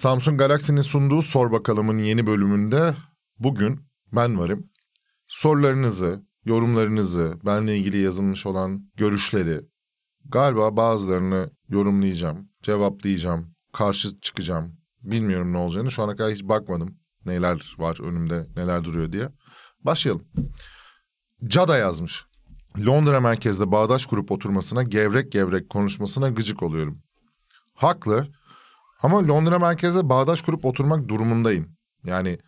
Samsung Galaxy'nin sunduğu Sor Bakalım'ın yeni bölümünde bugün ben varım. Sorularınızı, yorumlarınızı, benle ilgili yazılmış olan görüşleri galiba bazılarını yorumlayacağım, cevaplayacağım, karşı çıkacağım. Bilmiyorum ne olacağını. Şu ana kadar hiç bakmadım neler var önümde, neler duruyor diye. Başlayalım. Cada yazmış. Londra merkezde bağdaş kurup oturmasına, gevrek gevrek konuşmasına gıcık oluyorum. Haklı ama Londra merkezde bağdaş kurup oturmak durumundayım. Yani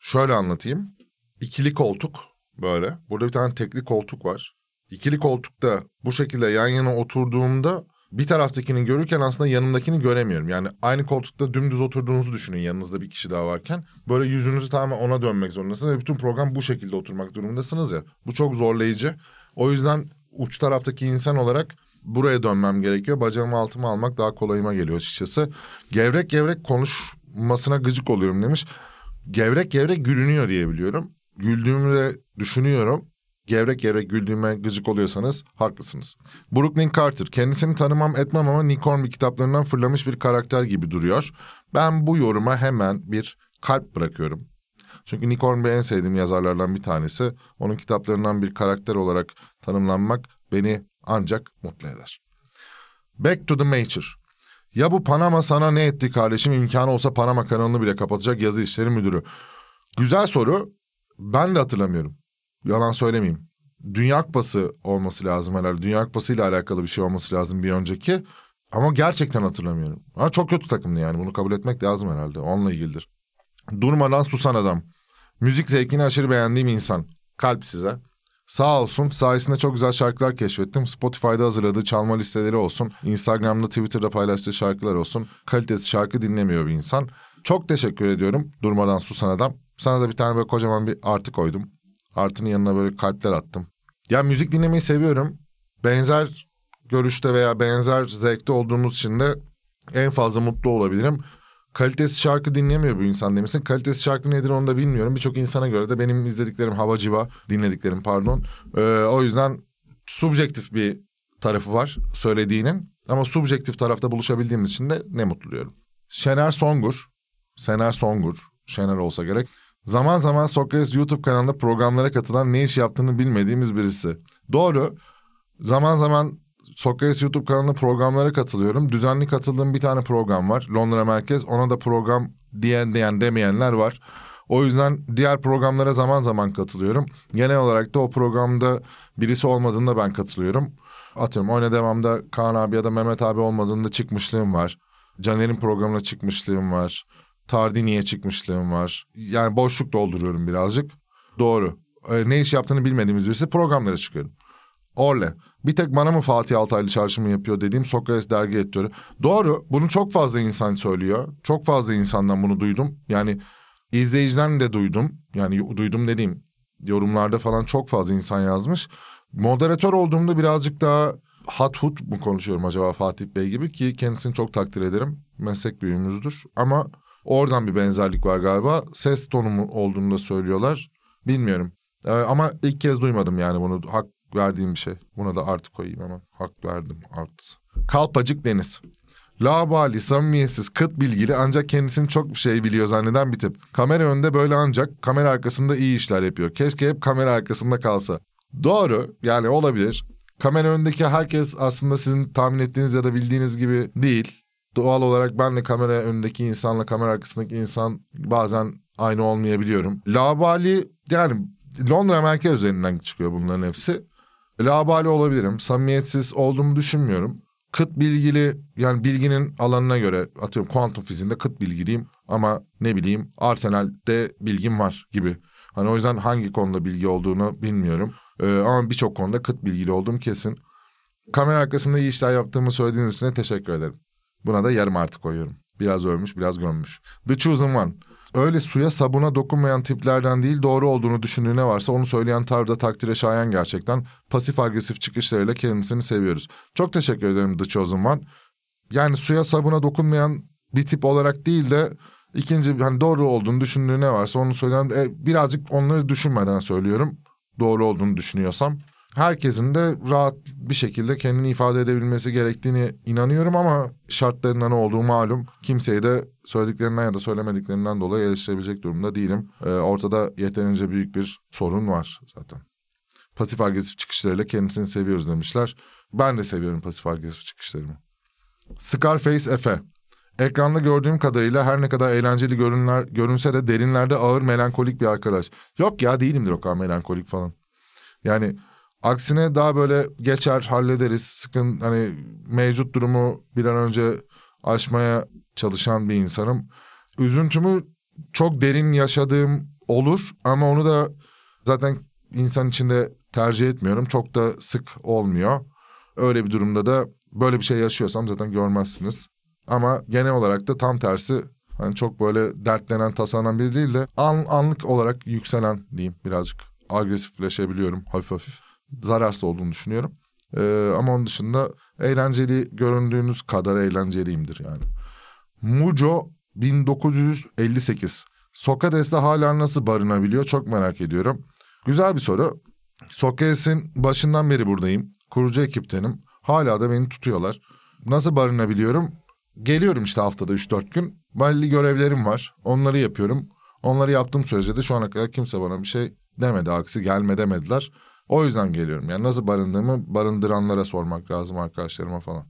şöyle anlatayım. İkili koltuk böyle. Burada bir tane tekli koltuk var. İkili koltukta bu şekilde yan yana oturduğumda bir taraftakini görürken aslında yanımdakini göremiyorum. Yani aynı koltukta dümdüz oturduğunuzu düşünün yanınızda bir kişi daha varken. Böyle yüzünüzü tamamen ona dönmek zorundasınız ve bütün program bu şekilde oturmak durumundasınız ya. Bu çok zorlayıcı. O yüzden uç taraftaki insan olarak buraya dönmem gerekiyor. Bacağımı altıma almak daha kolayıma geliyor açıkçası. Gevrek gevrek konuşmasına gıcık oluyorum demiş. Gevrek gevrek gülünüyor diye biliyorum. Güldüğümü de düşünüyorum. Gevrek gevrek güldüğüme gıcık oluyorsanız haklısınız. Brooklyn Carter kendisini tanımam etmem ama Nick Hornby kitaplarından fırlamış bir karakter gibi duruyor. Ben bu yoruma hemen bir kalp bırakıyorum. Çünkü Nick Hornby en sevdiğim yazarlardan bir tanesi. Onun kitaplarından bir karakter olarak tanımlanmak beni ancak mutlu eder. Back to the Major. Ya bu Panama sana ne etti kardeşim? İmkanı olsa Panama kanalını bile kapatacak yazı işleri müdürü. Güzel soru. Ben de hatırlamıyorum. Yalan söylemeyeyim. Dünya Kupası olması lazım herhalde. Dünya Kupası ile alakalı bir şey olması lazım bir önceki. Ama gerçekten hatırlamıyorum. Ama çok kötü takımdı yani. Bunu kabul etmek lazım herhalde. Onunla ilgilidir. Durmadan susan adam. Müzik zevkini aşırı beğendiğim insan. Kalp size. Sağ olsun sayesinde çok güzel şarkılar keşfettim. Spotify'da hazırladığı çalma listeleri olsun. Instagram'da Twitter'da paylaştığı şarkılar olsun. Kalitesi şarkı dinlemiyor bir insan. Çok teşekkür ediyorum durmadan susan adam. Sana da bir tane böyle kocaman bir artı koydum. Artının yanına böyle kalpler attım. Ya müzik dinlemeyi seviyorum. Benzer görüşte veya benzer zevkte olduğumuz için de en fazla mutlu olabilirim. Kalitesiz şarkı dinlemiyor bu insan demişsin. Kalitesiz şarkı nedir onu da bilmiyorum. Birçok insana göre de benim izlediklerim hava civa, dinlediklerim pardon. Ee, o yüzden subjektif bir tarafı var söylediğinin. Ama subjektif tarafta buluşabildiğimiz için de ne mutlu diyorum. Şener Songur, Sener Songur, Şener olsa gerek. Zaman zaman Sokrates YouTube kanalında programlara katılan ne iş yaptığını bilmediğimiz birisi. Doğru. Zaman zaman Sokrates YouTube kanalında programlara katılıyorum. Düzenli katıldığım bir tane program var. Londra Merkez. Ona da program diyen diyen demeyenler var. O yüzden diğer programlara zaman zaman katılıyorum. Genel olarak da o programda birisi olmadığında ben katılıyorum. Atıyorum oyna devamda Kaan abi ya da Mehmet abi olmadığında çıkmışlığım var. Caner'in programına çıkmışlığım var. Tardini'ye çıkmışlığım var. Yani boşluk dolduruyorum birazcık. Doğru. Ee, ne iş yaptığını bilmediğimiz birisi programlara çıkıyorum. Orle. Bir tek bana mı Fatih Altaylı çarşımı yapıyor dediğim Sokrates dergi editörü. Doğru. Bunu çok fazla insan söylüyor. Çok fazla insandan bunu duydum. Yani izleyiciden de duydum. Yani duydum dediğim yorumlarda falan çok fazla insan yazmış. Moderatör olduğumda birazcık daha hat hut mu konuşuyorum acaba Fatih Bey gibi ki kendisini çok takdir ederim. Meslek büyüğümüzdür. Ama oradan bir benzerlik var galiba. Ses tonumu olduğunu da söylüyorlar. Bilmiyorum. Ee, ama ilk kez duymadım yani bunu. Hak verdiğim bir şey. Buna da artı koyayım hemen. Hak verdim artısı. Kalpacık Deniz. Labali, samimiyetsiz, kıt bilgili ancak kendisini çok bir şey biliyor zanneden bir tip. Kamera önünde böyle ancak kamera arkasında iyi işler yapıyor. Keşke hep kamera arkasında kalsa. Doğru yani olabilir. Kamera önündeki herkes aslında sizin tahmin ettiğiniz ya da bildiğiniz gibi değil. Doğal olarak ben de kamera önündeki insanla kamera arkasındaki insan bazen aynı olmayabiliyorum. Labali yani Londra merkez üzerinden çıkıyor bunların hepsi. Labali olabilirim. Samimiyetsiz olduğumu düşünmüyorum. Kıt bilgili yani bilginin alanına göre atıyorum kuantum fiziğinde kıt bilgiliyim ama ne bileyim Arsenal'de bilgim var gibi. Hani o yüzden hangi konuda bilgi olduğunu bilmiyorum. Ee, ama birçok konuda kıt bilgili olduğum kesin. Kamera arkasında iyi işler yaptığımı söylediğiniz için teşekkür ederim. Buna da yarım artı koyuyorum. Biraz övmüş, biraz gömmüş. The Chosen One. Öyle suya sabuna dokunmayan tiplerden değil doğru olduğunu düşündüğü ne varsa onu söyleyen tarzda takdire şayan gerçekten. Pasif agresif çıkışlarıyla kendisini seviyoruz. Çok teşekkür ederim The Chosen One. Yani suya sabuna dokunmayan bir tip olarak değil de ikinci hani doğru olduğunu düşündüğü ne varsa onu söyleyen e, birazcık onları düşünmeden söylüyorum. Doğru olduğunu düşünüyorsam. Herkesin de rahat bir şekilde kendini ifade edebilmesi gerektiğini inanıyorum ama şartlarında ne olduğu malum. Kimseyi de söylediklerinden ya da söylemediklerinden dolayı eleştirebilecek durumda değilim. Ee, ortada yeterince büyük bir sorun var zaten. Pasif agresif çıkışlarıyla kendisini seviyoruz demişler. Ben de seviyorum pasif agresif çıkışlarımı. Scarface Efe. Ekranda gördüğüm kadarıyla her ne kadar eğlenceli görünler, görünse de derinlerde ağır melankolik bir arkadaş. Yok ya değilimdir o kadar melankolik falan. Yani aksine daha böyle geçer hallederiz. Sıkın hani mevcut durumu bir an önce aşmaya çalışan bir insanım. Üzüntümü çok derin yaşadığım olur ama onu da zaten insan içinde tercih etmiyorum. Çok da sık olmuyor. Öyle bir durumda da böyle bir şey yaşıyorsam zaten görmezsiniz. Ama genel olarak da tam tersi hani çok böyle dertlenen, tasanan biri değil de an, anlık olarak yükselen diyeyim birazcık agresifleşebiliyorum hafif hafif. Zararsız olduğunu düşünüyorum. Ee, ama onun dışında eğlenceli göründüğünüz kadar eğlenceliyimdir yani. Mujo 1958. Sokrates'te hala nasıl barınabiliyor çok merak ediyorum. Güzel bir soru. Sokrates'in başından beri buradayım. Kurucu ekiptenim. Hala da beni tutuyorlar. Nasıl barınabiliyorum? Geliyorum işte haftada 3-4 gün. Belli görevlerim var. Onları yapıyorum. Onları yaptığım sürece de şu ana kadar kimse bana bir şey demedi. Aksi gelme demediler. O yüzden geliyorum. Yani nasıl barındığımı barındıranlara sormak lazım arkadaşlarıma falan.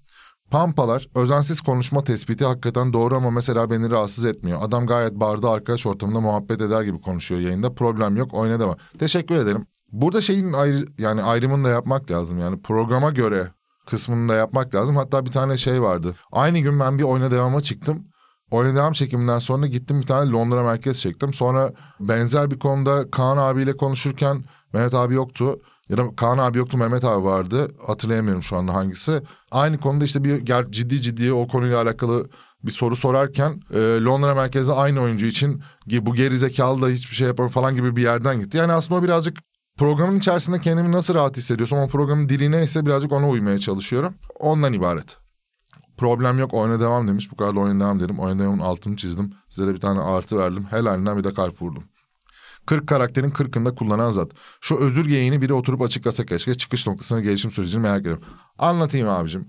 Pampalar, özensiz konuşma tespiti hakikaten doğru ama mesela beni rahatsız etmiyor. Adam gayet barda arkadaş ortamında muhabbet eder gibi konuşuyor yayında. Problem yok, oyna devam. Teşekkür ederim. Burada şeyin ayrı, yani ayrımını da yapmak lazım. Yani programa göre kısmını da yapmak lazım. Hatta bir tane şey vardı. Aynı gün ben bir oyna devama çıktım. Oyna devam çekiminden sonra gittim bir tane Londra merkez çektim. Sonra benzer bir konuda Kaan abiyle konuşurken Mehmet abi yoktu. Ya da Kaan abi yoktu Mehmet abi vardı. Hatırlayamıyorum şu anda hangisi. Aynı konuda işte bir ciddi ciddi o konuyla alakalı bir soru sorarken e, Londra merkezde aynı oyuncu için bu geri zekalı da hiçbir şey yapamıyor falan gibi bir yerden gitti. Yani aslında o birazcık programın içerisinde kendimi nasıl rahat hissediyorsam o programın dili neyse birazcık ona uymaya çalışıyorum. Ondan ibaret. Problem yok oyuna devam demiş. Bu kadar oyuna devam dedim. Oyuna devamın altını çizdim. Size de bir tane artı verdim. Helalinden bir de kalp vurdum. 40 karakterin 40'ında kullanan zat. Şu özür geyini biri oturup açıklasa keşke çıkış noktasını gelişim sürecini merak ediyorum. Anlatayım abicim.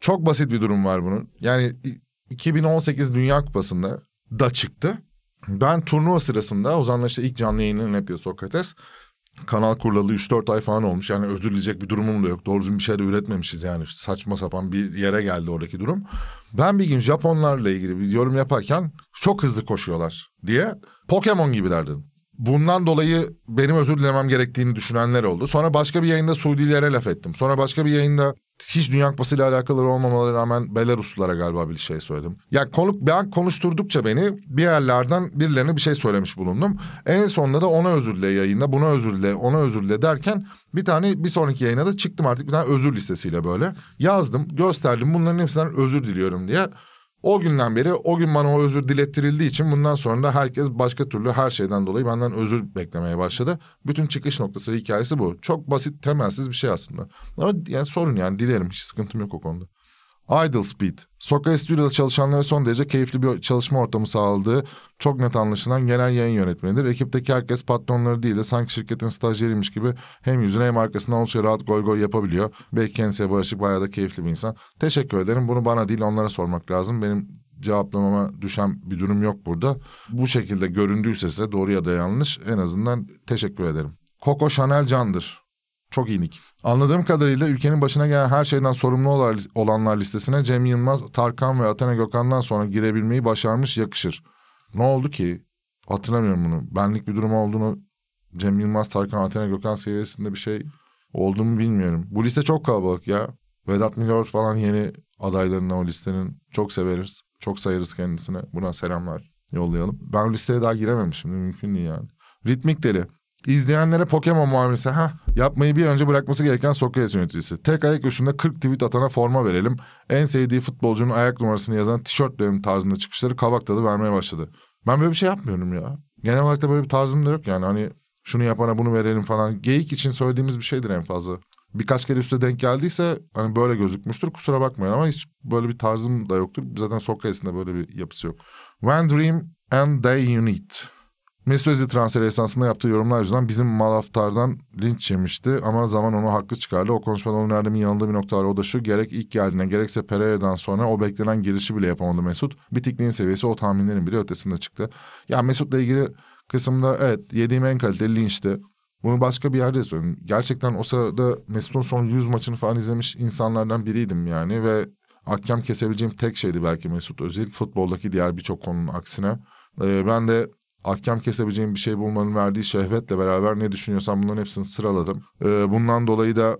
Çok basit bir durum var bunun. Yani 2018 Dünya Kupası'nda da çıktı. Ben turnuva sırasında Ozan'la işte ilk canlı yayınlarını yapıyor Sokrates. Kanal kurulalı 3-4 ay falan olmuş. Yani özür dileyecek bir durumum da yok. Doğru bir şey de üretmemişiz yani. Saçma sapan bir yere geldi oradaki durum. Ben bir gün Japonlarla ilgili bir yorum yaparken çok hızlı koşuyorlar diye Pokemon gibiler dedim. Bundan dolayı benim özür dilemem gerektiğini düşünenler oldu. Sonra başka bir yayında Suudilere laf ettim. Sonra başka bir yayında hiç Dünya Kupası ile alakalı olmamaları rağmen Belaruslulara galiba bir şey söyledim. Yani konu, ben konuşturdukça beni bir yerlerden birilerine bir şey söylemiş bulundum. En sonunda da ona özür dile yayında, buna özür dile, ona özür dile derken bir tane bir sonraki yayına da çıktım artık bir tane özür listesiyle böyle. Yazdım, gösterdim bunların hepsinden özür diliyorum diye. O günden beri o gün bana o özür dilettirildiği için bundan sonra da herkes başka türlü her şeyden dolayı benden özür beklemeye başladı. Bütün çıkış noktası ve hikayesi bu. Çok basit temelsiz bir şey aslında. Ama yani sorun yani dilerim hiç sıkıntım yok o konuda. Idle Speed. Sokak Stüdyo'da çalışanlara son derece keyifli bir çalışma ortamı sağladığı çok net anlaşılan genel yayın yönetmenidir. Ekipteki herkes patronları değil de sanki şirketin stajyeriymiş gibi hem yüzüne hem arkasından oldukça rahat goy goy yapabiliyor. Belki kendisiyle barışık bayağı da keyifli bir insan. Teşekkür ederim. Bunu bana değil onlara sormak lazım. Benim cevaplamama düşen bir durum yok burada. Bu şekilde göründüyse size doğru ya da yanlış en azından teşekkür ederim. Coco Chanel Can'dır. Çok iyilik. Anladığım kadarıyla ülkenin başına gelen her şeyden sorumlu olanlar listesine Cem Yılmaz, Tarkan ve Athena Gökhan'dan sonra girebilmeyi başarmış yakışır. Ne oldu ki? Hatırlamıyorum bunu. Benlik bir durum olduğunu Cem Yılmaz, Tarkan, Athena Gökhan seviyesinde bir şey olduğumu bilmiyorum. Bu liste çok kalabalık ya. Vedat Milor falan yeni adaylarına o listenin. Çok severiz. Çok sayarız kendisine. Buna selamlar yollayalım. Ben listeye daha girememişim. Mümkün değil yani. Ritmik deli. İzleyenlere Pokemon muamelesi ha yapmayı bir önce bırakması gereken Sokrates yöneticisi. Tek ayak üstünde 40 tweet atana forma verelim. En sevdiği futbolcunun ayak numarasını yazan tişörtlerin tarzında çıkışları kavak tadı vermeye başladı. Ben böyle bir şey yapmıyorum ya. Genel olarak da böyle bir tarzım da yok yani hani şunu yapana bunu verelim falan. Geyik için söylediğimiz bir şeydir en fazla. Birkaç kere üstte denk geldiyse hani böyle gözükmüştür kusura bakmayın ama hiç böyle bir tarzım da yoktur. Zaten Sokrates'in de böyle bir yapısı yok. When Dream and You Need. Mesut Özil transferi esnasında yaptığı yorumlar yüzünden bizim Malaftar'dan linç yemişti ama zaman onu haklı çıkardı. O konuşmada onun Erdem'in yanında bir nokta var. O da şu gerek ilk geldiğinde gerekse Pereira'dan sonra o beklenen girişi bile yapamadı Mesut. Bitikliğin seviyesi o tahminlerin bile ötesinde çıktı. Ya Mesut'la ilgili kısımda evet yediğim en kaliteli linçti. Bunu başka bir yerde söyleyeyim. Gerçekten o sırada Mesut'un son 100 maçını falan izlemiş insanlardan biriydim yani ve hakem kesebileceğim tek şeydi belki Mesut Özil. Futboldaki diğer birçok konunun aksine. Ee, ben de ahkam kesebileceğim bir şey bulmanın verdiği şehvetle beraber ne düşünüyorsam bunların hepsini sıraladım. Ee, bundan dolayı da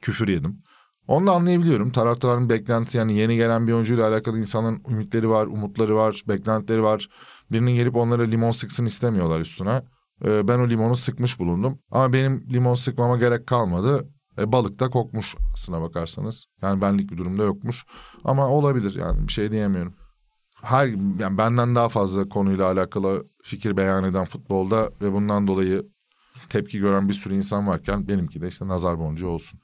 küfür yedim. Onu da anlayabiliyorum. Taraftarın beklentisi yani yeni gelen bir oyuncuyla alakalı insanların ümitleri var, umutları var, beklentileri var. Birinin gelip onlara limon sıksın istemiyorlar üstüne. Ee, ben o limonu sıkmış bulundum. Ama benim limon sıkmama gerek kalmadı. E, balık da kokmuş aslına bakarsanız. Yani benlik bir durumda yokmuş. Ama olabilir yani bir şey diyemiyorum. Her yani benden daha fazla konuyla alakalı fikir beyan eden futbolda ve bundan dolayı tepki gören bir sürü insan varken benimki de işte nazar boncuğu olsun.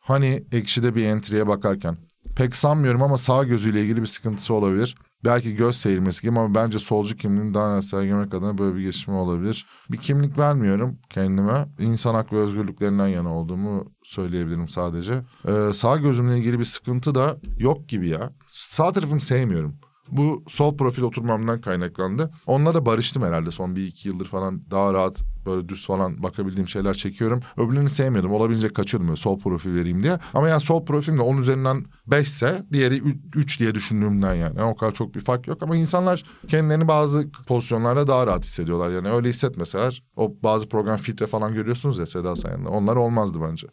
Hani ekşide bir entry'e bakarken pek sanmıyorum ama sağ gözüyle ilgili bir sıkıntısı olabilir. Belki göz seyirmesi gibi ama bence solcu kimliğini daha net sergilemek adına böyle bir gelişme olabilir. Bir kimlik vermiyorum kendime. İnsan hak ve özgürlüklerinden yana olduğumu söyleyebilirim sadece. Ee, sağ gözümle ilgili bir sıkıntı da yok gibi ya. Sağ tarafımı sevmiyorum. Bu sol profil oturmamdan kaynaklandı. Onunla da barıştım herhalde son bir iki yıldır falan daha rahat böyle düz falan bakabildiğim şeyler çekiyorum. Öbürlerini sevmiyordum. Olabilecek kaçıyordum böyle sol profil vereyim diye. Ama yani sol profilim de 10 üzerinden 5 ise diğeri 3 diye düşündüğümden yani. yani. O kadar çok bir fark yok ama insanlar kendilerini bazı pozisyonlarda daha rahat hissediyorlar. Yani öyle hissetmeseler o bazı program filtre falan görüyorsunuz ya Seda Sayan'da. Onlar olmazdı bence.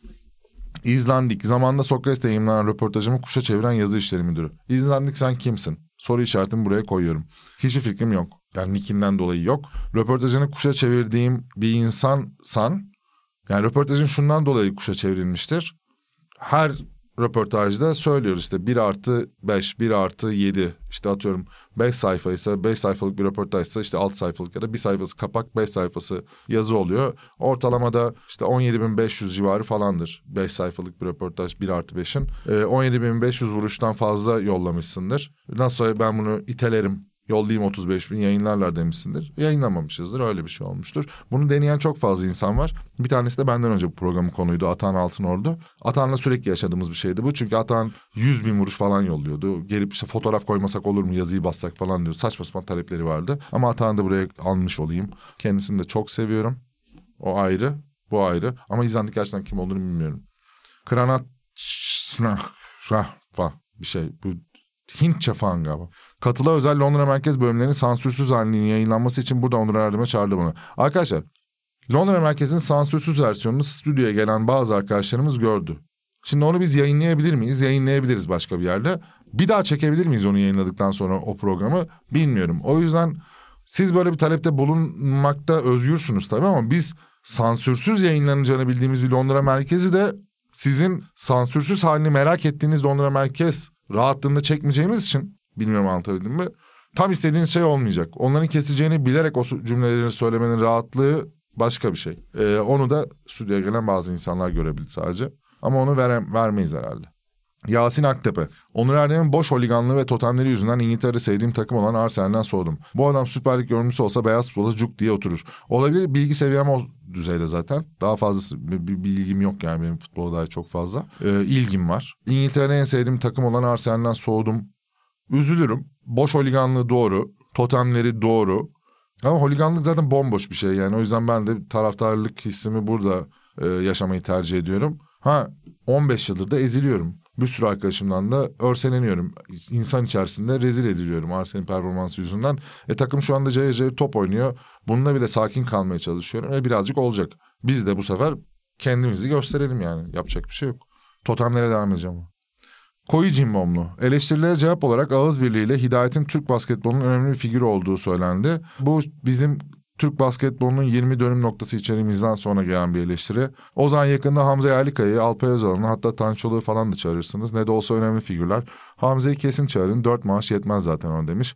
İzlandik. Zamanında Sokrates'te yayınlanan röportajımı kuşa çeviren yazı işleri müdürü. İzlandik sen kimsin? Soru işaretimi buraya koyuyorum. Hiçbir fikrim yok. Yani nickinden dolayı yok. Röportajını kuşa çevirdiğim bir insansan... Yani röportajın şundan dolayı kuşa çevrilmiştir. Her röportajda söylüyoruz işte 1 artı 5, 1 artı 7 işte atıyorum 5 sayfaysa 5 sayfalık bir röportajsa işte 6 sayfalık ya da bir sayfası kapak 5 sayfası yazı oluyor. Ortalamada işte 17.500 civarı falandır 5 sayfalık bir röportaj 1 artı 5'in. Ee, 17.500 vuruştan fazla yollamışsındır. Nasıl ben bunu itelerim yollayayım 35 bin yayınlarlar demişsindir. Yayınlamamışızdır öyle bir şey olmuştur. Bunu deneyen çok fazla insan var. Bir tanesi de benden önce bu programın konuydu Atan Altınordu. Atan'la sürekli yaşadığımız bir şeydi bu. Çünkü Atan 100 bin vuruş falan yolluyordu. Gelip işte fotoğraf koymasak olur mu yazıyı bassak falan diyor. Saçma sapan talepleri vardı. Ama Atan'ı da buraya almış olayım. Kendisini de çok seviyorum. O ayrı bu ayrı. Ama İzlandik gerçekten kim olduğunu bilmiyorum. Kranat bir şey. Bu Hintçe falan galiba. Katıla özel Londra merkez bölümlerinin sansürsüz halinin yayınlanması için burada Onur Erdem'e çağırdı bunu. Arkadaşlar Londra merkezin sansürsüz versiyonunu stüdyoya gelen bazı arkadaşlarımız gördü. Şimdi onu biz yayınlayabilir miyiz? Yayınlayabiliriz başka bir yerde. Bir daha çekebilir miyiz onu yayınladıktan sonra o programı? Bilmiyorum. O yüzden siz böyle bir talepte bulunmakta özgürsünüz tabii ama biz sansürsüz yayınlanacağını bildiğimiz bir Londra merkezi de sizin sansürsüz halini merak ettiğiniz Londra merkez rahatlığında çekmeyeceğimiz için bilmiyorum anlatabildim mi? Tam istediğiniz şey olmayacak. Onların keseceğini bilerek o cümleleri söylemenin rahatlığı başka bir şey. Ee, onu da stüdyoya gelen bazı insanlar görebildi sadece. Ama onu vere, vermeyiz herhalde. Yasin Aktepe. Onur Erdem'in boş holiganlığı ve totemleri yüzünden İngiltere'de sevdiğim takım olan Arsenal'den soğudum. Bu adam Süper Lig olsa beyaz futbola cuk diye oturur. Olabilir bilgi seviyem o düzeyde zaten. Daha fazlası bir bilgim yok yani benim futbola dair çok fazla. Ee, ilgim var. İngiltere'de en sevdiğim takım olan Arsenal'den soğudum. Üzülürüm. Boş holiganlığı doğru. Totemleri doğru. Ama holiganlık zaten bomboş bir şey yani. O yüzden ben de taraftarlık hissimi burada e, yaşamayı tercih ediyorum. Ha 15 yıldır da eziliyorum. Bir sürü arkadaşımdan da örseleniyorum. İnsan içerisinde rezil ediliyorum Arsenal'in performansı yüzünden. E takım şu anda cayır cayır top oynuyor. Bununla bile sakin kalmaya çalışıyorum. E birazcık olacak. Biz de bu sefer kendimizi gösterelim yani. Yapacak bir şey yok. Totemlere devam edeceğim. Koyu cimbomlu. Eleştirilere cevap olarak ağız birliğiyle Hidayet'in Türk basketbolunun önemli bir figürü olduğu söylendi. Bu bizim Türk basketbolunun 20 dönüm noktası içeriğimizden sonra gelen bir eleştiri. O zaman yakında Hamza Yerlikaya'yı, Alpay Özalan'ı hatta Tançolu'yu falan da çağırırsınız. Ne de olsa önemli figürler. Hamza'yı kesin çağırın. Dört maaş yetmez zaten onu demiş.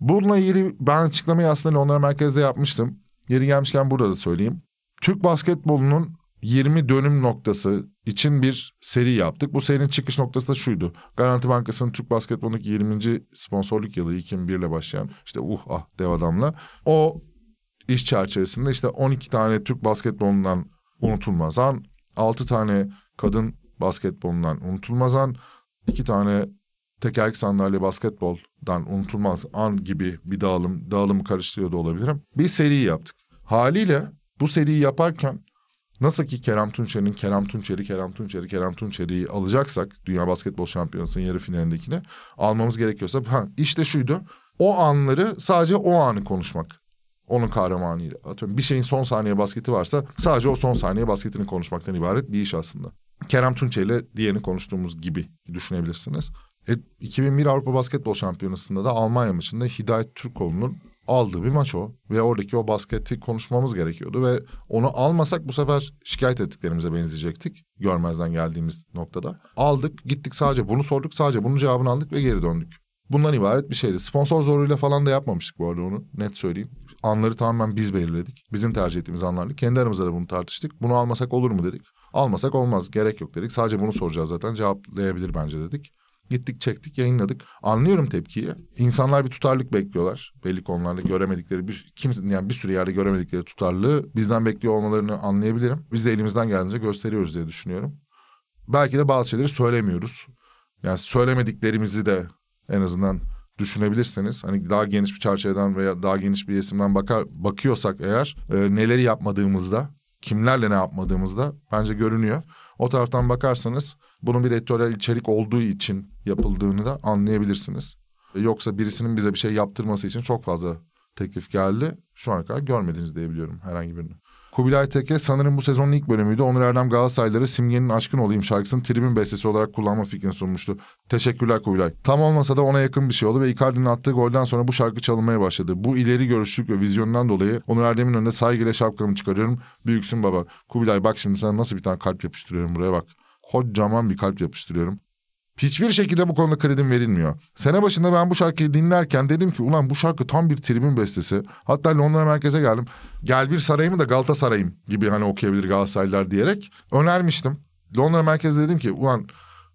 Bununla ilgili ben açıklamayı aslında Londra merkezde yapmıştım. Yeri gelmişken burada da söyleyeyim. Türk basketbolunun 20 dönüm noktası için bir seri yaptık. Bu serinin çıkış noktası da şuydu. Garanti Bankası'nın Türk basketbolundaki 20. sponsorluk yılı 2001 ile başlayan işte uh ah dev adamla. O iş çerçevesinde işte 12 tane Türk basketbolundan unutulmaz an, 6 tane kadın basketbolundan unutulmaz an, 2 tane tekerlek sandalye basketboldan unutulmaz an gibi bir dağılım, dağılımı karıştırıyor da olabilirim. Bir seri yaptık. Haliyle bu seriyi yaparken Nasıl ki Kerem Tunçer'in Kerem Tunçer'i, Kerem Tunçer'i, Kerem Tunçer'i alacaksak Dünya Basketbol Şampiyonası'nın yarı finalindekine almamız gerekiyorsa ha işte şuydu. O anları sadece o anı konuşmak. Onun kahramanıyla. Atıyorum bir şeyin son saniye basketi varsa sadece o son saniye basketini konuşmaktan ibaret bir iş aslında. Kerem Tunçer ile diğerini konuştuğumuz gibi düşünebilirsiniz. E, 2001 Avrupa Basketbol Şampiyonası'nda da Almanya maçında Hidayet Türkoğlu'nun aldığı bir maç o. Ve oradaki o basketi konuşmamız gerekiyordu. Ve onu almasak bu sefer şikayet ettiklerimize benzeyecektik. Görmezden geldiğimiz noktada. Aldık gittik sadece bunu sorduk. Sadece bunun cevabını aldık ve geri döndük. Bundan ibaret bir şeydi. Sponsor zoruyla falan da yapmamıştık bu arada onu. Net söyleyeyim. Anları tamamen biz belirledik. Bizim tercih ettiğimiz anlarla. Kendi aramızda da bunu tartıştık. Bunu almasak olur mu dedik. Almasak olmaz. Gerek yok dedik. Sadece bunu soracağız zaten. Cevaplayabilir bence dedik. Gittik çektik yayınladık. Anlıyorum tepkiyi. İnsanlar bir tutarlılık bekliyorlar. Belli konularda göremedikleri bir kimse yani bir sürü yerde göremedikleri tutarlılığı bizden bekliyor olmalarını anlayabilirim. Biz de elimizden geldiğince gösteriyoruz diye düşünüyorum. Belki de bazı şeyleri söylemiyoruz. Yani söylemediklerimizi de en azından düşünebilirseniz hani daha geniş bir çerçeveden veya daha geniş bir isimden bakar bakıyorsak eğer e, neleri yapmadığımızda kimlerle ne yapmadığımızda bence görünüyor. O taraftan bakarsanız bunun bir editoryal içerik olduğu için yapıldığını da anlayabilirsiniz. Yoksa birisinin bize bir şey yaptırması için çok fazla teklif geldi. Şu ana kadar görmediniz diyebiliyorum herhangi birini. Kubilay Teke sanırım bu sezonun ilk bölümüydü. Onur Erdem Galatasarayları Simge'nin Aşkın Olayım şarkısını tribün bestesi olarak kullanma fikrini sunmuştu. Teşekkürler Kubilay. Tam olmasa da ona yakın bir şey oldu ve Icardi'nin attığı golden sonra bu şarkı çalınmaya başladı. Bu ileri görüşlük ve vizyondan dolayı Onur Erdem'in önünde saygıyla şapkamı çıkarıyorum. Büyüksün baba. Kubilay bak şimdi sana nasıl bir tane kalp yapıştırıyorum buraya bak. Kocaman bir kalp yapıştırıyorum. Hiçbir şekilde bu konuda kredim verilmiyor. Sene başında ben bu şarkıyı dinlerken dedim ki ulan bu şarkı tam bir tribün bestesi. Hatta Londra merkeze geldim. Gel bir sarayımı da Galatasaray'ım gibi hani okuyabilir Galatasaraylılar diyerek önermiştim. Londra merkezde dedim ki ulan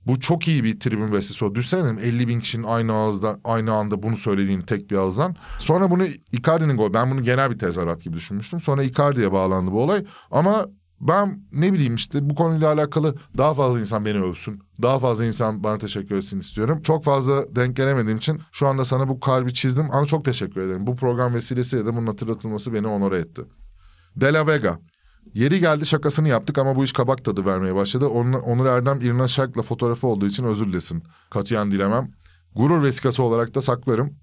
bu çok iyi bir tribün bestesi o. Düşünsene 50 bin kişinin aynı ağızda aynı anda bunu söylediğini tek bir ağızdan. Sonra bunu Icardi'nin gol. Ben bunu genel bir tezahürat gibi düşünmüştüm. Sonra Icardi'ye bağlandı bu olay. Ama ben ne bileyim işte bu konuyla alakalı daha fazla insan beni övsün. Daha fazla insan bana teşekkür etsin istiyorum. Çok fazla denk gelemediğim için şu anda sana bu kalbi çizdim ama çok teşekkür ederim. Bu program vesilesiyle de bunun hatırlatılması beni onore etti. De La Vega. Yeri geldi şakasını yaptık ama bu iş kabak tadı vermeye başladı. Onur, Onur Erdem İrna Şark'la fotoğrafı olduğu için özür dilesin. Katiyen dilemem. Gurur vesikası olarak da saklarım.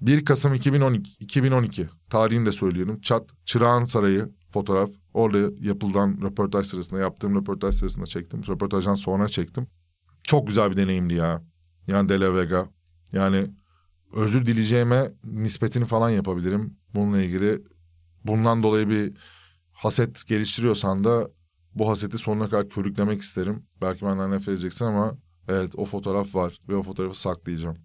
1 Kasım 2012, 2012 tarihini de söylüyorum. Çat, Çırağan Sarayı fotoğraf. Orada yapılan röportaj sırasında, yaptığım röportaj sırasında çektim. Röportajdan sonra çektim. Çok güzel bir deneyimdi ya. Yani De Vega. Yani özür dileyeceğime nispetini falan yapabilirim. Bununla ilgili bundan dolayı bir haset geliştiriyorsan da bu haseti sonuna kadar körüklemek isterim. Belki benden nefret edeceksin ama evet o fotoğraf var ve o fotoğrafı saklayacağım.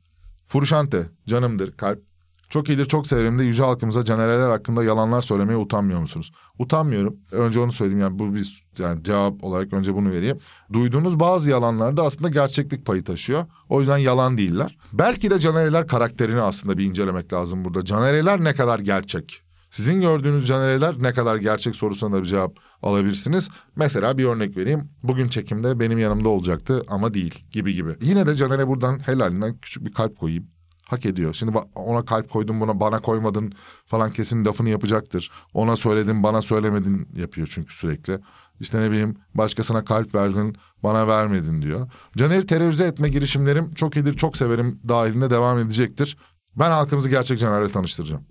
Furşante, canımdır, kalp. Çok iyidir, çok severim de yüce halkımıza canereler hakkında yalanlar söylemeye utanmıyor musunuz? Utanmıyorum. Önce onu söyleyeyim yani bu bir yani cevap olarak önce bunu vereyim. Duyduğunuz bazı yalanlar da aslında gerçeklik payı taşıyor. O yüzden yalan değiller. Belki de canereler karakterini aslında bir incelemek lazım burada. Canereler ne kadar gerçek? Sizin gördüğünüz canereler ne kadar gerçek sorusuna da bir cevap alabilirsiniz. Mesela bir örnek vereyim. Bugün çekimde benim yanımda olacaktı ama değil gibi gibi. Yine de Caner'e buradan helalinden küçük bir kalp koyayım hak ediyor. Şimdi ona kalp koydun buna bana koymadın falan kesin lafını yapacaktır. Ona söyledin bana söylemedin yapıyor çünkü sürekli. İşte ne bileyim başkasına kalp verdin bana vermedin diyor. Caner'i terörize etme girişimlerim çok iyidir çok severim dahilinde devam edecektir. Ben halkımızı gerçek Caner'le tanıştıracağım.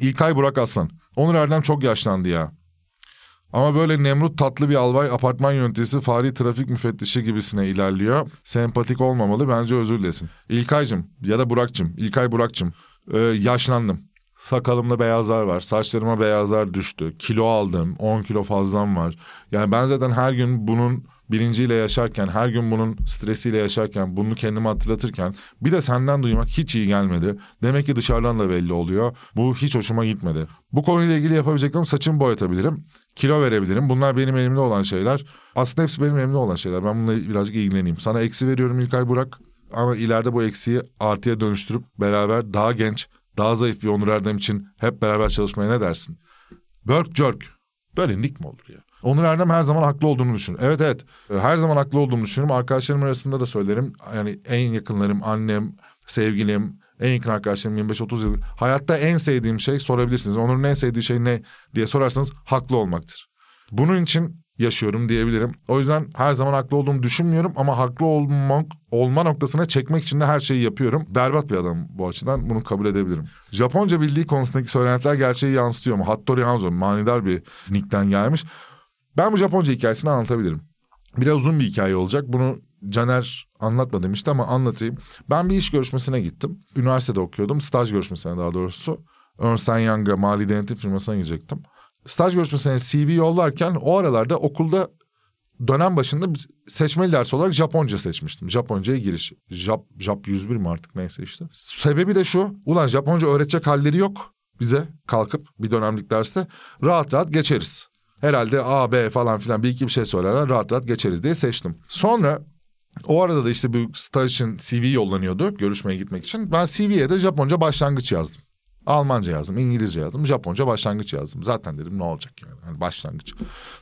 İlkay Burak Aslan. Onur Erdem çok yaşlandı ya. Ama böyle Nemrut tatlı bir albay apartman yöneticisi fari trafik müfettişi gibisine ilerliyor. Sempatik olmamalı bence özür dilesin. İlkay'cım ya da Burak'cım, İlkay Burak'cım e, yaşlandım. Sakalımda beyazlar var. Saçlarıma beyazlar düştü. Kilo aldım. 10 kilo fazlam var. Yani ben zaten her gün bunun bilinciyle yaşarken, her gün bunun stresiyle yaşarken, bunu kendime hatırlatırken bir de senden duymak hiç iyi gelmedi. Demek ki dışarıdan da belli oluyor. Bu hiç hoşuma gitmedi. Bu konuyla ilgili yapabileceklerim saçımı boyatabilirim. Kilo verebilirim. Bunlar benim elimde olan şeyler. Aslında hepsi benim elimde olan şeyler. Ben bununla birazcık ilgileneyim. Sana eksi veriyorum İlkay Burak. Ama ileride bu eksiği artıya dönüştürüp beraber daha genç, daha zayıf bir Onur Erdem için hep beraber çalışmaya ne dersin? Berk Jerk. Böyle nick mi olur ya? Onur Erdem her zaman haklı olduğunu düşünür. Evet evet e, her zaman haklı olduğumu düşünüyorum. Arkadaşlarım arasında da söylerim. Yani en yakınlarım annem, sevgilim, en yakın arkadaşlarım 25-30 yıl. Hayatta en sevdiğim şey sorabilirsiniz. Onur'un en sevdiği şey ne diye sorarsanız haklı olmaktır. Bunun için yaşıyorum diyebilirim. O yüzden her zaman haklı olduğumu düşünmüyorum ama haklı olmak olma noktasına çekmek için de her şeyi yapıyorum. Berbat bir adam bu açıdan bunu kabul edebilirim. Japonca bildiği konusundaki söylentiler gerçeği yansıtıyor mu? Hattori Hanzo manidar bir nickten gelmiş. Ben bu Japonca hikayesini anlatabilirim. Biraz uzun bir hikaye olacak. Bunu Caner anlatma demişti ama anlatayım. Ben bir iş görüşmesine gittim. Üniversitede okuyordum. Staj görüşmesine daha doğrusu. Ernst Young'a mali denetim firmasına gidecektim. Staj görüşmesine CV yollarken o aralarda okulda dönem başında seçmeli ders olarak Japonca seçmiştim. Japonca'ya giriş. Jap, Jap 101 mi artık neyse işte. Sebebi de şu. Ulan Japonca öğretecek halleri yok bize kalkıp bir dönemlik derste. Rahat rahat geçeriz. Herhalde A, B falan filan bir iki bir şey söylerler rahat rahat geçeriz diye seçtim. Sonra o arada da işte bir staj için CV yollanıyordu görüşmeye gitmek için. Ben CV'ye de Japonca başlangıç yazdım. Almanca yazdım, İngilizce yazdım, Japonca başlangıç yazdım. Zaten dedim ne olacak yani, yani başlangıç.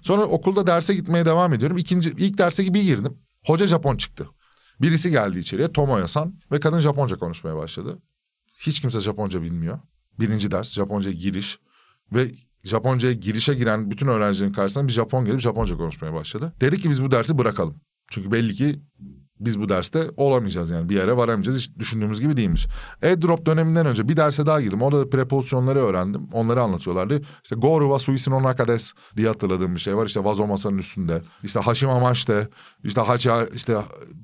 Sonra okulda derse gitmeye devam ediyorum. İkinci, ilk derse gibi girdim. Hoca Japon çıktı. Birisi geldi içeriye, Tomoya-san ve kadın Japonca konuşmaya başladı. Hiç kimse Japonca bilmiyor. Birinci ders Japonca giriş ve Japonca'ya girişe giren bütün öğrencilerin karşısına bir Japon gelip Japonca konuşmaya başladı. Dedi ki biz bu dersi bırakalım. Çünkü belli ki biz bu derste olamayacağız yani bir yere varamayacağız. Hiç düşündüğümüz gibi değilmiş. AirDrop döneminden önce bir derse daha girdim. Orada da prepozisyonları öğrendim. Onları anlatıyorlardı. İşte Goru wa suisin no nakades diye hatırladığım bir şey var. İşte vazo masanın üstünde. İşte hashimamaşte, işte hacha, işte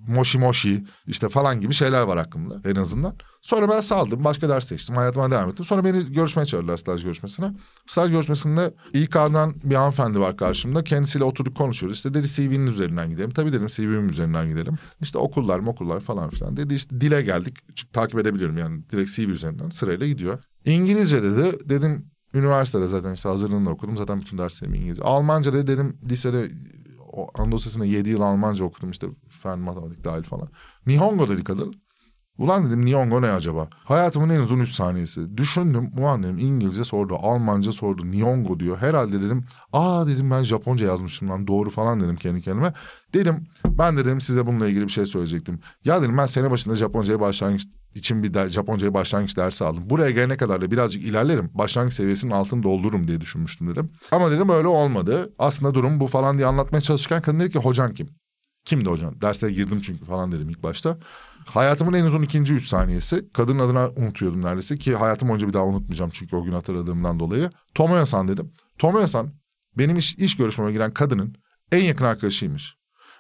moshi moshi, işte falan gibi şeyler var aklımda en azından. Sonra ben saldım. Başka ders seçtim. Hayatıma devam ettim. Sonra beni görüşmeye çağırdılar staj görüşmesine. Staj görüşmesinde İK'dan bir hanımefendi var karşımda. Kendisiyle oturduk konuşuyoruz. İşte dedi CV'nin üzerinden gidelim. Tabii dedim CV'min üzerinden gidelim. İşte okullar okullar falan filan. Dedi işte dile geldik. Çünkü takip edebiliyorum yani. Direkt CV üzerinden sırayla gidiyor. İngilizce dedi. Dedim üniversitede zaten işte hazırlığını okudum. Zaten bütün derslerim İngilizce. Almanca dedi dedim lisede o Anadolu Lisesi'nde 7 yıl Almanca okudum işte fen matematik dahil falan. Nihongo dedi kadın. Ulan dedim Nihongo ne acaba? Hayatımın en uzun üç saniyesi. Düşündüm ulan dedim İngilizce sordu, Almanca sordu, Nihongo diyor. Herhalde dedim aa dedim ben Japonca yazmışım lan doğru falan dedim kendi kendime. Dedim ben de dedim size bununla ilgili bir şey söyleyecektim. Ya dedim ben sene başında Japonca'ya başlangıç için bir de, Japonca'ya başlangıç dersi aldım. Buraya gelene kadar da birazcık ilerlerim. Başlangıç seviyesinin altını doldururum diye düşünmüştüm dedim. Ama dedim öyle olmadı. Aslında durum bu falan diye anlatmaya çalışırken kadın dedi ki hocan kim? Kimdi hocam? Derse girdim çünkü falan dedim ilk başta. Hayatımın en uzun ikinci üç saniyesi. Kadının adına unutuyordum neredeyse ki hayatım boyunca bir daha unutmayacağım çünkü o gün hatırladığımdan dolayı. Tomoya-san dedim. Tomoya-san benim iş, iş görüşmeme giren kadının en yakın arkadaşıymış.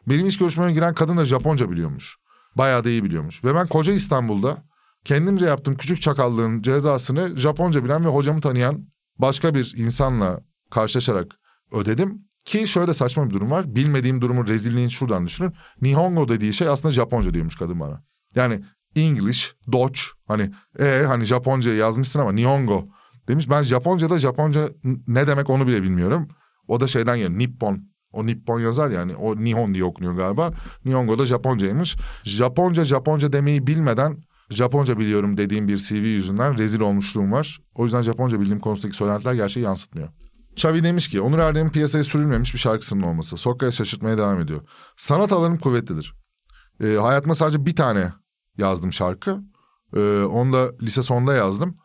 Benim iş görüşmeme giren kadın da Japonca biliyormuş. Bayağı da iyi biliyormuş. Ve ben koca İstanbul'da kendimce yaptığım küçük çakallığın cezasını Japonca bilen ve hocamı tanıyan başka bir insanla karşılaşarak ödedim. Ki şöyle saçma bir durum var. Bilmediğim durumun rezilliğini şuradan düşünün. Nihongo dediği şey aslında Japonca diyormuş kadın bana. Yani English, Dutch hani e hani Japonca yazmışsın ama Nihongo demiş. Ben Japonca'da Japonca ne demek onu bile bilmiyorum. O da şeyden geliyor Nippon. O Nippon yazar yani o Nihon diye okunuyor galiba. Nihongo da Japoncaymış. Japonca Japonca demeyi bilmeden Japonca biliyorum dediğim bir CV yüzünden rezil olmuşluğum var. O yüzden Japonca bildiğim konusundaki söylentiler gerçeği yansıtmıyor. Xavi demiş ki Onur Erdem'in piyasaya sürülmemiş bir şarkısının olması. Sokrates şaşırtmaya devam ediyor. Sanat alanım kuvvetlidir. E, hayatıma sadece bir tane yazdım şarkı. E, onu da lise sonunda yazdım.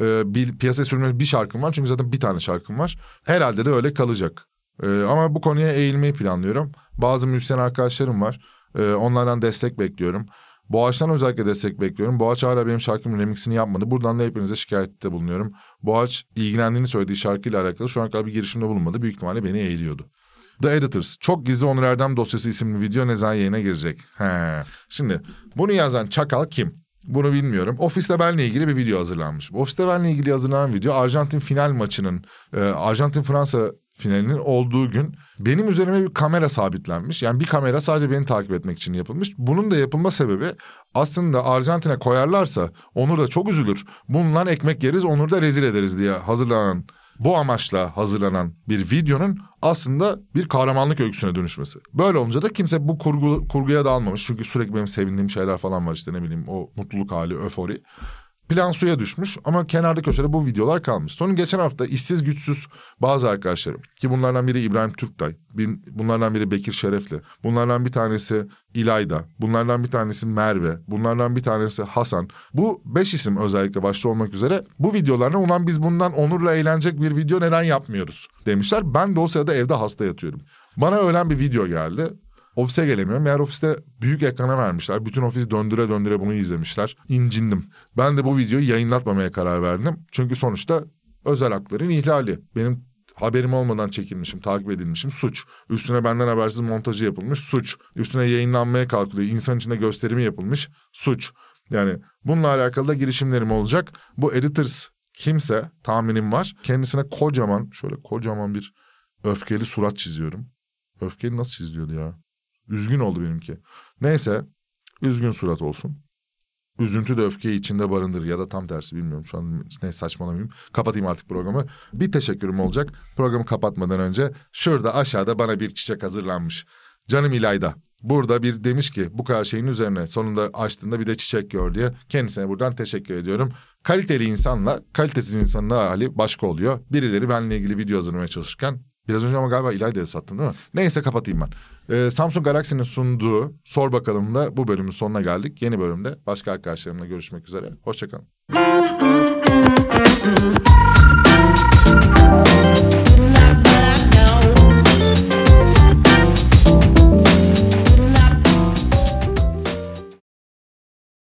E, bir piyasaya sürülmemiş bir şarkım var. Çünkü zaten bir tane şarkım var. Herhalde de öyle kalacak. E, ama bu konuya eğilmeyi planlıyorum. Bazı müzisyen arkadaşlarım var. E, onlardan destek bekliyorum. Boğaç'tan özellikle destek bekliyorum. Boğaç hala benim şarkımın remixini yapmadı. Buradan da hepinize şikayette bulunuyorum. Boğaç ilgilendiğini söylediği şarkıyla alakalı şu an kadar bir girişimde bulunmadı. Büyük ihtimalle beni eğiliyordu. The Editors. Çok gizli Onur Erdem dosyası isimli video ne zaman yayına girecek? He. Şimdi bunu yazan çakal kim? Bunu bilmiyorum. Ofiste benle ilgili bir video hazırlanmış. Ofiste benle ilgili hazırlanan video Arjantin final maçının, e, Arjantin-Fransa finalinin olduğu gün benim üzerime bir kamera sabitlenmiş. Yani bir kamera sadece beni takip etmek için yapılmış. Bunun da yapılma sebebi aslında Arjantin'e koyarlarsa Onur da çok üzülür. Bundan ekmek yeriz, Onur da rezil ederiz diye hazırlanan bu amaçla hazırlanan bir videonun aslında bir kahramanlık öyküsüne dönüşmesi. Böyle olunca da kimse bu kurgu, kurguya dalmamış. Çünkü sürekli benim sevindiğim şeyler falan var işte ne bileyim o mutluluk hali, öfori. Plan suya düşmüş ama kenarda köşede bu videolar kalmış. Sonra geçen hafta işsiz güçsüz bazı arkadaşlarım ki bunlardan biri İbrahim Türktay, bunlardan biri Bekir Şerefli, bunlardan bir tanesi İlayda, bunlardan bir tanesi Merve, bunlardan bir tanesi Hasan. Bu beş isim özellikle başta olmak üzere bu videolarına ulan biz bundan onurla eğlenecek bir video neden yapmıyoruz demişler. Ben de o sırada evde hasta yatıyorum. Bana öğlen bir video geldi. Ofise gelemiyorum. Meğer ofiste büyük ekrana vermişler. Bütün ofis döndüre döndüre bunu izlemişler. İncindim. Ben de bu videoyu yayınlatmamaya karar verdim. Çünkü sonuçta özel hakların ihlali. Benim haberim olmadan çekilmişim, takip edilmişim suç. Üstüne benden habersiz montajı yapılmış suç. Üstüne yayınlanmaya kalkılıyor. İnsan içinde gösterimi yapılmış suç. Yani bununla alakalı da girişimlerim olacak. Bu editors kimse tahminim var. Kendisine kocaman şöyle kocaman bir öfkeli surat çiziyorum. Öfkeli nasıl çiziyordu ya? Üzgün oldu benimki. Neyse üzgün surat olsun. Üzüntü de öfkeyi içinde barındırır ya da tam tersi bilmiyorum. Şu an ne saçmalamayayım. Kapatayım artık programı. Bir teşekkürüm olacak. Programı kapatmadan önce şurada aşağıda bana bir çiçek hazırlanmış. Canım İlayda. Burada bir demiş ki bu kadar şeyin üzerine sonunda açtığında bir de çiçek gör diye. Kendisine buradan teşekkür ediyorum. Kaliteli insanla kalitesiz insanın hali başka oluyor. Birileri benimle ilgili video hazırlamaya çalışırken Biraz önce ama galiba İlayda'ya sattım değil mi? Neyse kapatayım ben. Ee, Samsung Galaxy'nin sunduğu Sor Bakalım'da bu bölümün sonuna geldik. Yeni bölümde başka arkadaşlarımla görüşmek üzere. Hoşçakalın.